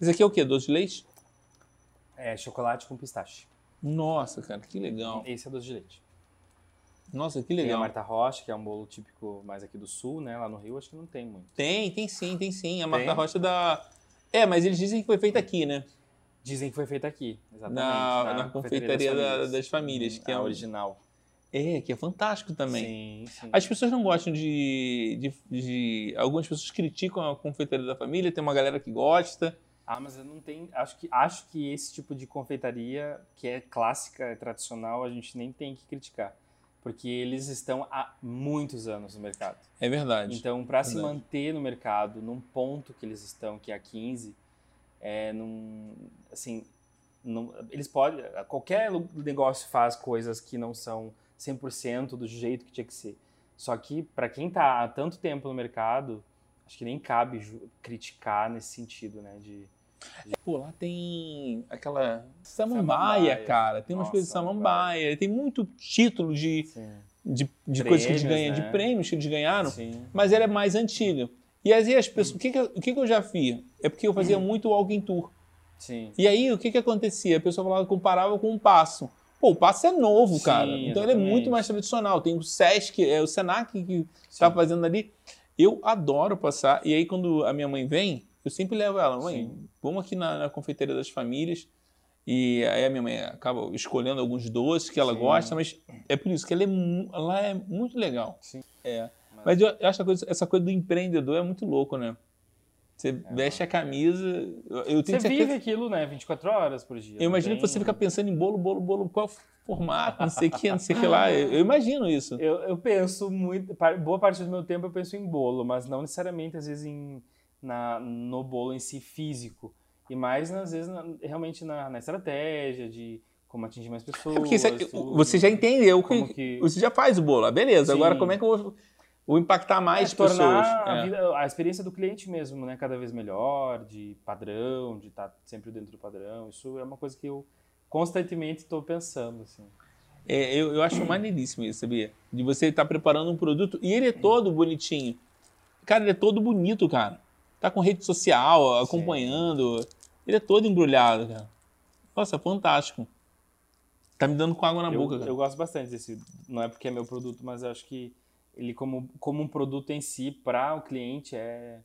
esse aqui é o quê? Doce de leite? É, chocolate com pistache. Nossa, cara, que legal. Esse é doce de leite. Nossa, que Tem a legal. Marta Rocha, que é um bolo típico mais aqui do sul, né? Lá no Rio acho que não tem muito. Tem, tem sim, tem sim. A Marta Tem? Rocha da. É, mas eles dizem que foi feita aqui, né? Dizem que foi feita aqui, exatamente. Na, na confeitaria da- das famílias, Hum, que é a um- original. É, que é fantástico também. Sim, sim. As pessoas não gostam de, de, de- Algumas pessoas criticam a confeitaria da família, tem uma galera que gosta. Ah, mas eu não tenho. Acho que, acho que esse tipo de confeitaria, que é clássica, é tradicional, a gente nem tem que criticar. Porque eles estão há muitos anos no mercado. É verdade. Então, para se manter no mercado, num ponto que eles estão, que é a 15, é num. Assim. Não, eles podem. Qualquer negócio faz coisas que não são 100% do jeito que tinha que ser. Só que, para quem está há tanto tempo no mercado, acho que nem cabe criticar nesse sentido, né? De, Pô, lá tem aquela samambaia, Samambaia. cara. Tem umas Nossa, coisas de samambaia. Tem muito título de, Sim. de, de coisas que eles ganham, né? de prêmios que eles ganharam. Sim. Mas ela é mais antiga. E aí as pessoas. O que, que, eu- o que, que eu já fiz? É porque eu fazia muito walking tour. Sim. E aí, o que que acontecia? A pessoa falava, comparava com o passo. Pô, o passo é novo, Sim, cara. Então ele é exatamente. muito mais tradicional. Tem o Sesc, é o Senac que está fazendo ali. Eu adoro passar. E aí, quando a minha mãe vem, eu sempre levo ela. Mãe, Sim. vamos aqui na, na confeitaria das famílias. E aí a minha mãe acaba escolhendo alguns doces que ela Sim. gosta, mas é por isso que ela é, ela é muito legal. Sim. É. Mas eu acho coisa- essa coisa do empreendedor é muito louco, né? Você veste a camisa. eu- tenho É. Você vive aquilo, né? 24 horas por dia. eu imagino que você fica pensando em bolo, bolo, bolo, qual formato, não sei o que, não sei o que lá. Eu, eu imagino isso. Eu, eu penso muito, boa parte do meu tempo eu penso em bolo, mas não necessariamente às vezes em, na, no bolo em si físico. E mais, às vezes, na- realmente na, na estratégia de como atingir mais pessoas. É porque você, você já entendeu, Como que, que- você já faz o bolo, ah, beleza. Sim. Agora, como é que eu vou, vou impactar mais É, pessoas? tornar a, É. vida- a experiência do cliente mesmo, né, cada vez melhor, de padrão, de estar sempre dentro do padrão. Isso é uma coisa que eu constantemente estou pensando, assim. É, eu, eu acho maneiríssimo isso, sabia? De você estar preparando um produto e ele é todo bonitinho. Cara, ele é todo bonito, cara. Tá com rede social, acompanhando. Ele é todo embrulhado, cara. Nossa, fantástico. Tá me dando com água na eu, boca, cara. eu gosto bastante desse. Não é porque é meu produto, mas eu acho que ele, como, como um produto em si, para o cliente, é,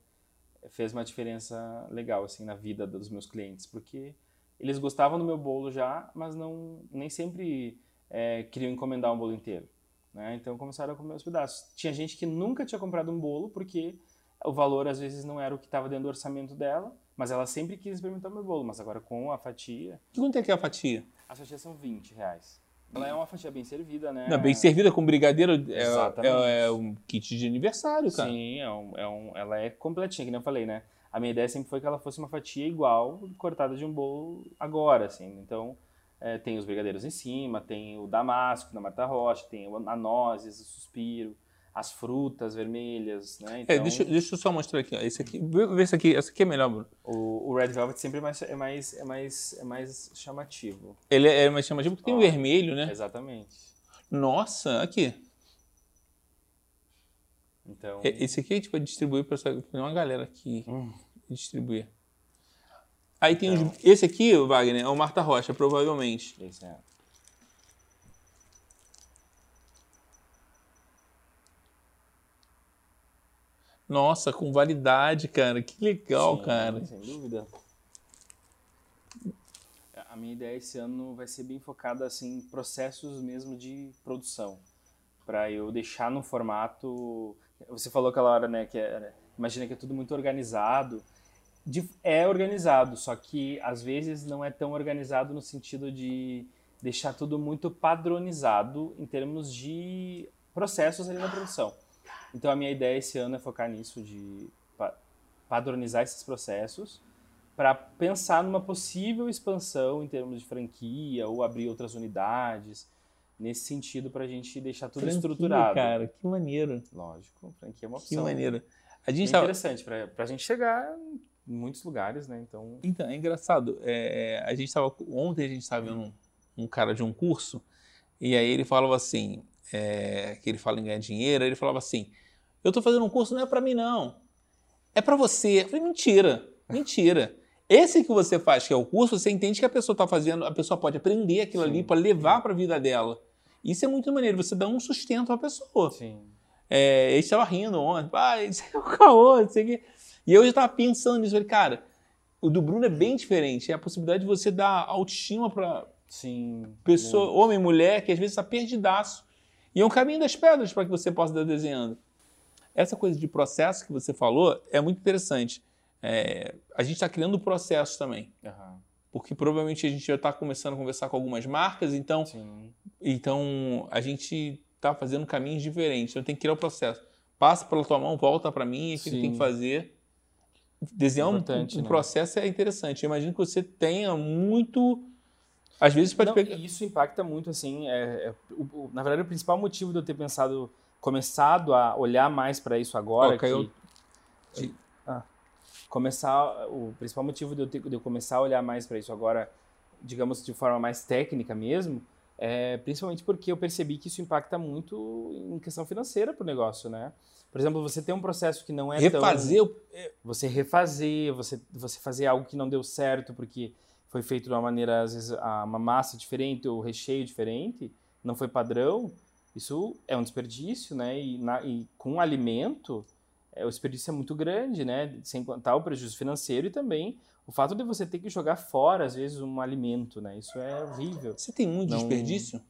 fez uma diferença legal assim na vida dos meus clientes, porque eles gostavam do meu bolo já, mas não nem sempre é, queriam encomendar um bolo inteiro. Né? Então começaram a comer os pedaços. Tinha gente que nunca tinha comprado um bolo porque o valor às vezes não era o que estava dentro do orçamento dela, mas ela sempre quis experimentar o meu bolo. Mas agora com a fatia, Quanto é que é a fatia? as fatias são 20 reais. Ela é uma fatia bem servida, né? Não, bem servida com brigadeiro é, Exatamente. é, é um kit de aniversário, cara. Sim, é um, é um, ela é completinha, que nem eu falei, né? A minha ideia sempre foi que ela fosse uma fatia igual, cortada de um bolo agora, assim. Então, é, tem os brigadeiros em cima, tem o damasco da Marta Rocha, tem o- a nozes, o suspiro, as frutas vermelhas, né? Então, É, deixa, deixa eu só mostrar aqui. ó. Esse aqui, vê, esse aqui. Esse aqui é melhor, Bruno. o, o Red Velvet sempre é mais, é mais, é mais, é mais chamativo. Ele é mais chamativo porque tem o Ó. vermelho, né? Exatamente. Nossa, aqui. Então, É, Esse aqui a gente vai distribuir para uma galera aqui Hum. distribuir. Aí tem Então. os, esse aqui, Wagner, é o Marta Rocha, provavelmente. esse Nossa, com validade, cara. Que legal, Sim, cara. Sem dúvida. A minha ideia esse ano vai ser bem focada assim, em processos mesmo de produção. Para eu deixar no formato. Você falou aquela hora, né? Que é, imagina que é tudo muito organizado. é organizado, só que às vezes não é tão organizado no sentido de deixar tudo muito padronizado em termos de processos ali na produção. Então a minha ideia esse ano é focar nisso de padronizar esses processos para pensar numa possível expansão em termos de franquia ou abrir outras unidades nesse sentido para a gente deixar tudo franquia, estruturado. cara, que maneiro. Lógico, franquia é uma opção. Que maneiro. A gente é tava... interessante para a gente chegar em muitos lugares, né? Então, então é engraçado. É, a gente estava ontem a gente estava vendo um, um, cara de um curso e aí ele falava assim, é, que ele fala em ganhar dinheiro, ele falava assim, eu estou fazendo um curso não é para mim não, é para você. Eu falei mentira, mentira. Esse que você faz, que é o curso, você entende que a pessoa está fazendo, a pessoa pode aprender aquilo Sim. ali para levar para a vida dela. Isso é muito maneiro, você dá um sustento à pessoa. Sim. É, ele estava rindo ontem, ah, isso é o caô, não sei o quê. E eu já estava pensando nisso, falei, cara, o do Bruno é bem diferente, é a possibilidade de você dar autoestima para pessoa, muito. homem mulher, que às vezes está perdidaço. E é um caminho das pedras para que você possa estar desenhando. Essa coisa de processo que você falou é muito interessante. É, a gente está criando processos também. Uhum. Porque provavelmente a gente já está começando a conversar com algumas marcas, então, então a gente está fazendo caminhos diferentes. Então tem que criar o processo. Passa pela tua mão, volta para mim, o que tem que fazer desenhar um, um né? processo é interessante. Eu imagino que você tenha muito. Às vezes pode Não, pegar. Isso impacta muito, assim. É, é o, o, na verdade, o principal motivo de eu ter pensado, começado a olhar mais para isso agora. Caiu... que, de, ah, começar. O principal motivo de eu, ter, de eu começar a olhar mais para isso agora, digamos, de forma mais técnica mesmo, é principalmente porque eu percebi que isso impacta muito em questão financeira para o negócio, né? Por exemplo, você tem um processo que não é refazer tão... Você refazer, você, você fazer algo que não deu certo porque foi feito de uma maneira, às vezes, uma massa diferente ou recheio diferente, não foi padrão, isso é um desperdício, né? E, na, e com alimento, é, o desperdício é muito grande, né? Sem contar o prejuízo financeiro e também o fato de você ter que jogar fora, às vezes, um alimento, né? Isso é horrível. Você tem muito não... desperdício?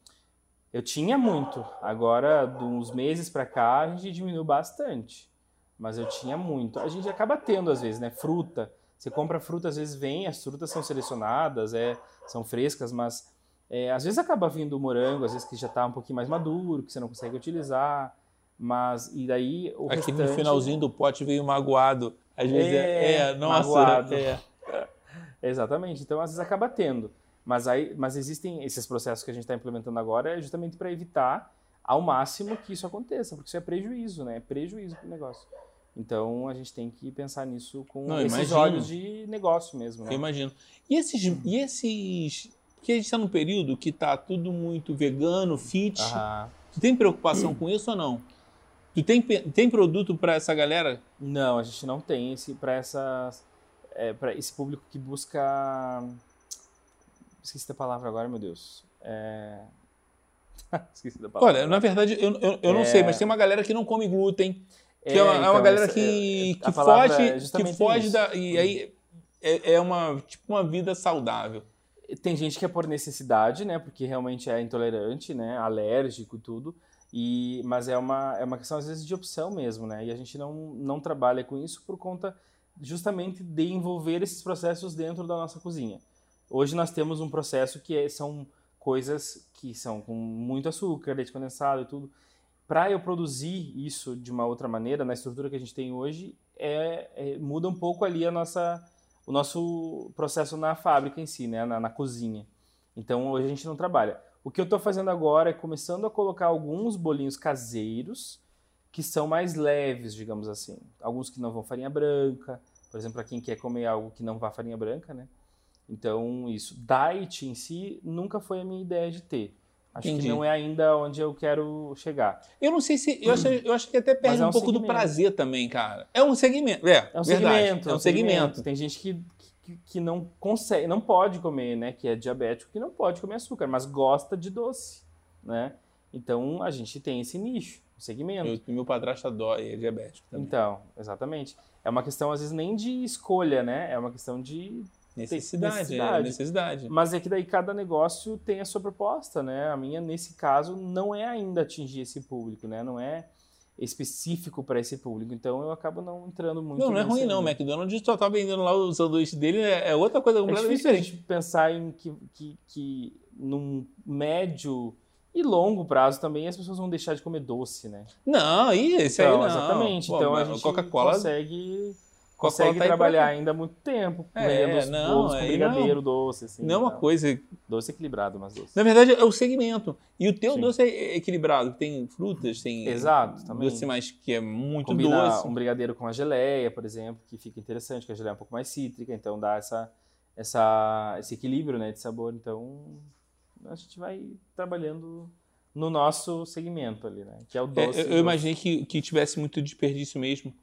Eu tinha muito. Agora, de uns meses para cá, a gente diminuiu bastante. Mas eu tinha muito. A gente acaba tendo, às vezes, né? Fruta. Você compra fruta, às vezes vem, as frutas são selecionadas, é, são frescas, mas é, às vezes acaba vindo o morango, às vezes que já está um pouquinho mais maduro, que você não consegue utilizar. Mas, e daí o Aqui restante... no finalzinho do pote veio magoado. Às vezes é, é nossa, magoado. É. Exatamente. Então, às vezes acaba tendo. Mas, aí, mas existem esses processos que a gente está implementando agora é justamente para evitar ao máximo que isso aconteça, porque isso é prejuízo, né? É prejuízo para o negócio. Então a gente tem que pensar nisso com Não, esses imagino. olhos de negócio mesmo. Né? Eu imagino. E esses, e esses. Porque a gente está num período que está tudo muito vegano, fit. Aham. Tu tem preocupação com isso ou não? Tu tem, tem produto para essa galera? Não, a gente não tem esse para essa é, para esse público que busca Esqueci da palavra agora, meu Deus. É... Esqueci da palavra. Olha, na verdade, eu, eu, eu não é... sei, mas tem uma galera que não come glúten. Que é, é uma, então, é uma galera que, que foge, que foge da. E aí é, é uma, tipo, uma vida saudável. Tem gente que é por necessidade, né? Porque realmente é intolerante, né? Alérgico e tudo. E, mas é uma, é uma questão, às vezes, de opção mesmo, né? E a gente não, não trabalha com isso por conta justamente de envolver esses processos dentro da nossa cozinha. Hoje nós temos um processo que é, são coisas que são com muito açúcar, leite condensado e tudo. Para eu produzir isso de uma outra maneira, na estrutura que a gente tem hoje, é, é, muda um pouco ali a nossa, o nosso processo na fábrica em si, né? na, na cozinha. Então hoje a gente não trabalha. O que eu estou fazendo agora é começando a colocar alguns bolinhos caseiros que são mais leves, digamos assim. Alguns que não vão farinha branca, por exemplo, para quem quer comer algo que não vá farinha branca, né? Então, isso. Diet em si nunca foi a minha ideia de ter. Acho Entendi. que não é ainda onde eu quero chegar. Eu não sei se. Eu acho, eu acho que até perde é um, um pouco segmento. do prazer também, cara. É um segmento. É, é um verdade. segmento. É um segmento. segmento. Tem gente que, que, que, não consegue, não pode comer, né? Que é diabético, que não pode comer açúcar, mas gosta de doce, né? Então a gente tem esse nicho, segmento. Eu, meu padrasto adora, é diabético também. Então, exatamente. É uma questão, às vezes, nem de escolha, né? É uma questão de Necessidade, necessidade. É necessidade. Mas é que daí cada negócio tem a sua proposta, né? A minha, nesse caso, não é ainda atingir esse público, né? Não é, específico para esse público. Então eu acabo não entrando muito. Não, não é ruim não. O McDonald's só tá vendendo lá o sanduíche dele, é, é outra coisa é completamente é diferente. A gente pensar em que, que, que num médio e longo prazo também as pessoas vão deixar de comer doce, né? Não, e esse então, aí não. Exatamente. Pô, então a gente Coca-Cola consegue consegue tá trabalhar ainda há muito tempo é, vendendo não, com brigadeiro, não, doce, assim. Não é uma coisa... Doce equilibrado, mas doce. Na verdade, é o segmento. E o teu Sim. doce é equilibrado. Tem frutas, tem... Exato, também. Doce mais que é muito Combina doce. um brigadeiro com a geleia, por exemplo, que fica interessante, que a geleia é um pouco mais cítrica, então dá essa, essa, esse equilíbrio né, de sabor. Então, a gente vai trabalhando no nosso segmento ali, né? Que é o doce. É, eu, eu imaginei que, que tivesse muito desperdício mesmo.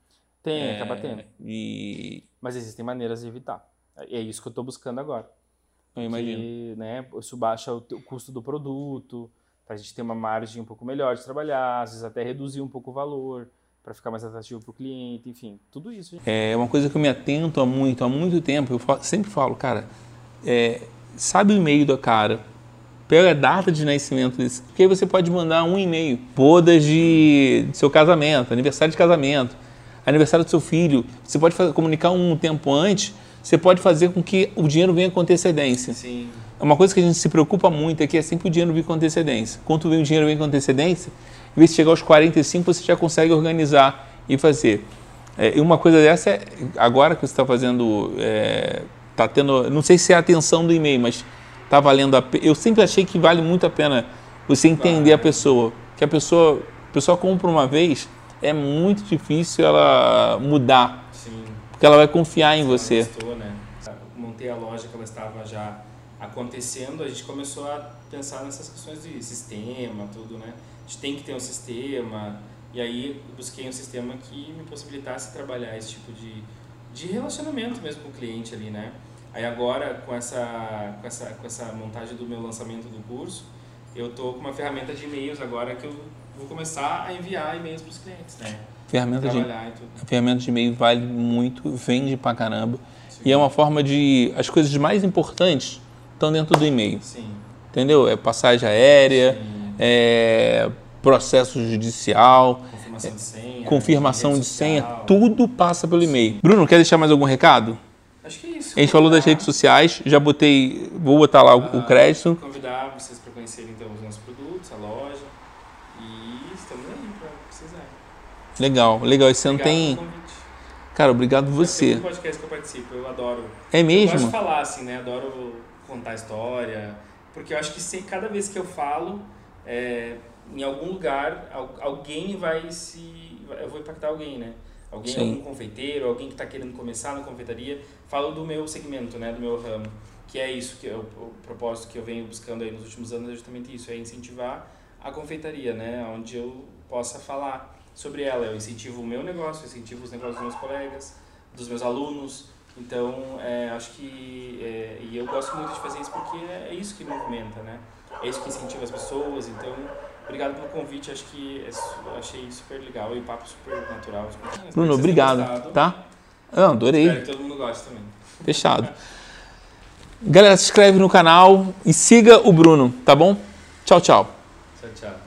Tem, é, acaba tendo. E... Mas existem maneiras de evitar. É isso que eu estou buscando agora. Eu imagino. Que, né, isso baixa o, o custo do produto, para a gente ter uma margem um pouco melhor de trabalhar, às vezes até reduzir um pouco o valor, para ficar mais atrativo para o cliente, enfim, tudo isso. Gente. É uma coisa que eu me atento há muito, há muito tempo. Eu sempre falo, cara, é, sabe o e-mail do cara, pega a data de nascimento desse, porque aí você pode mandar um e-mail, bodas de, de seu casamento, aniversário de casamento aniversário do seu filho, você pode fazer, comunicar um tempo antes, você pode fazer com que o dinheiro venha com antecedência. Sim. É uma coisa que a gente se preocupa muito aqui, é sempre o dinheiro vir com antecedência. Quanto vem o dinheiro vem com antecedência, em vez de chegar aos 45, você já consegue organizar e fazer. É, e uma coisa dessa é, agora que você está fazendo, está é, tá tendo, não sei se é a atenção do e-mail, mas está valendo a pena. Eu sempre achei que vale muito a pena você entender a pessoa. Que a pessoa, a pessoa compra uma vez, é muito difícil ela mudar. Sim. Porque ela vai confiar em você. Gostou, né? Montei a loja que ela estava já acontecendo, a gente começou a pensar nessas questões de sistema, tudo, né? A gente tem que ter um sistema, e aí busquei um sistema que me possibilitasse trabalhar esse tipo de, de relacionamento mesmo com o cliente ali, né? Aí agora, com essa, com, essa, com essa montagem do meu lançamento do curso, eu tô com uma ferramenta de e-mails agora que eu vou começar a enviar e-mails para os clientes, né? Ferramenta de, a ferramenta de e-mail vale muito, vende pra caramba. Sim. E é uma forma de. As coisas mais importantes estão dentro do e-mail. Sim. Entendeu? É passagem aérea, é processo judicial. Confirmação de senha. Confirmação de senha. Tudo passa pelo e-mail. Bruno, quer deixar mais algum recado? Acho que é isso. A gente falou das redes sociais, já botei. Vou botar lá o, o crédito. Convidar vocês para conhecerem então os nossos produtos, a loja estamos aí para precisar. Legal, legal. Esse ano tem. Cara, obrigado você. Tem podcast que eu participo, eu adoro. É mesmo? Eu gosto de falar assim, né? Adoro contar história, porque eu acho que sem, cada vez que eu falo, é, em algum lugar, alguém vai se. Eu vou impactar alguém, né? Alguém, Sim. algum confeiteiro, alguém que está querendo começar na confeitaria. Falo do meu segmento, né? Do meu ramo. Que é isso, que é o, o propósito que eu venho buscando aí nos últimos anos é justamente isso, é incentivar a confeitaria, né? Onde eu possa falar sobre ela. Eu incentivo o meu negócio, eu incentivo os negócios dos meus colegas, dos meus alunos. Então, é, acho que. É, e eu gosto muito de fazer isso porque é isso que movimenta, né? É isso que incentiva as pessoas. Então, obrigado pelo convite. Acho que é, achei super legal e o papo super natural. Bruno, obrigado. Tá? Eu adorei. Espero que todo mundo goste também. Fechado. Galera, se inscreve no canal e siga o Bruno, tá bom? Tchau, tchau. Ciao, ciao.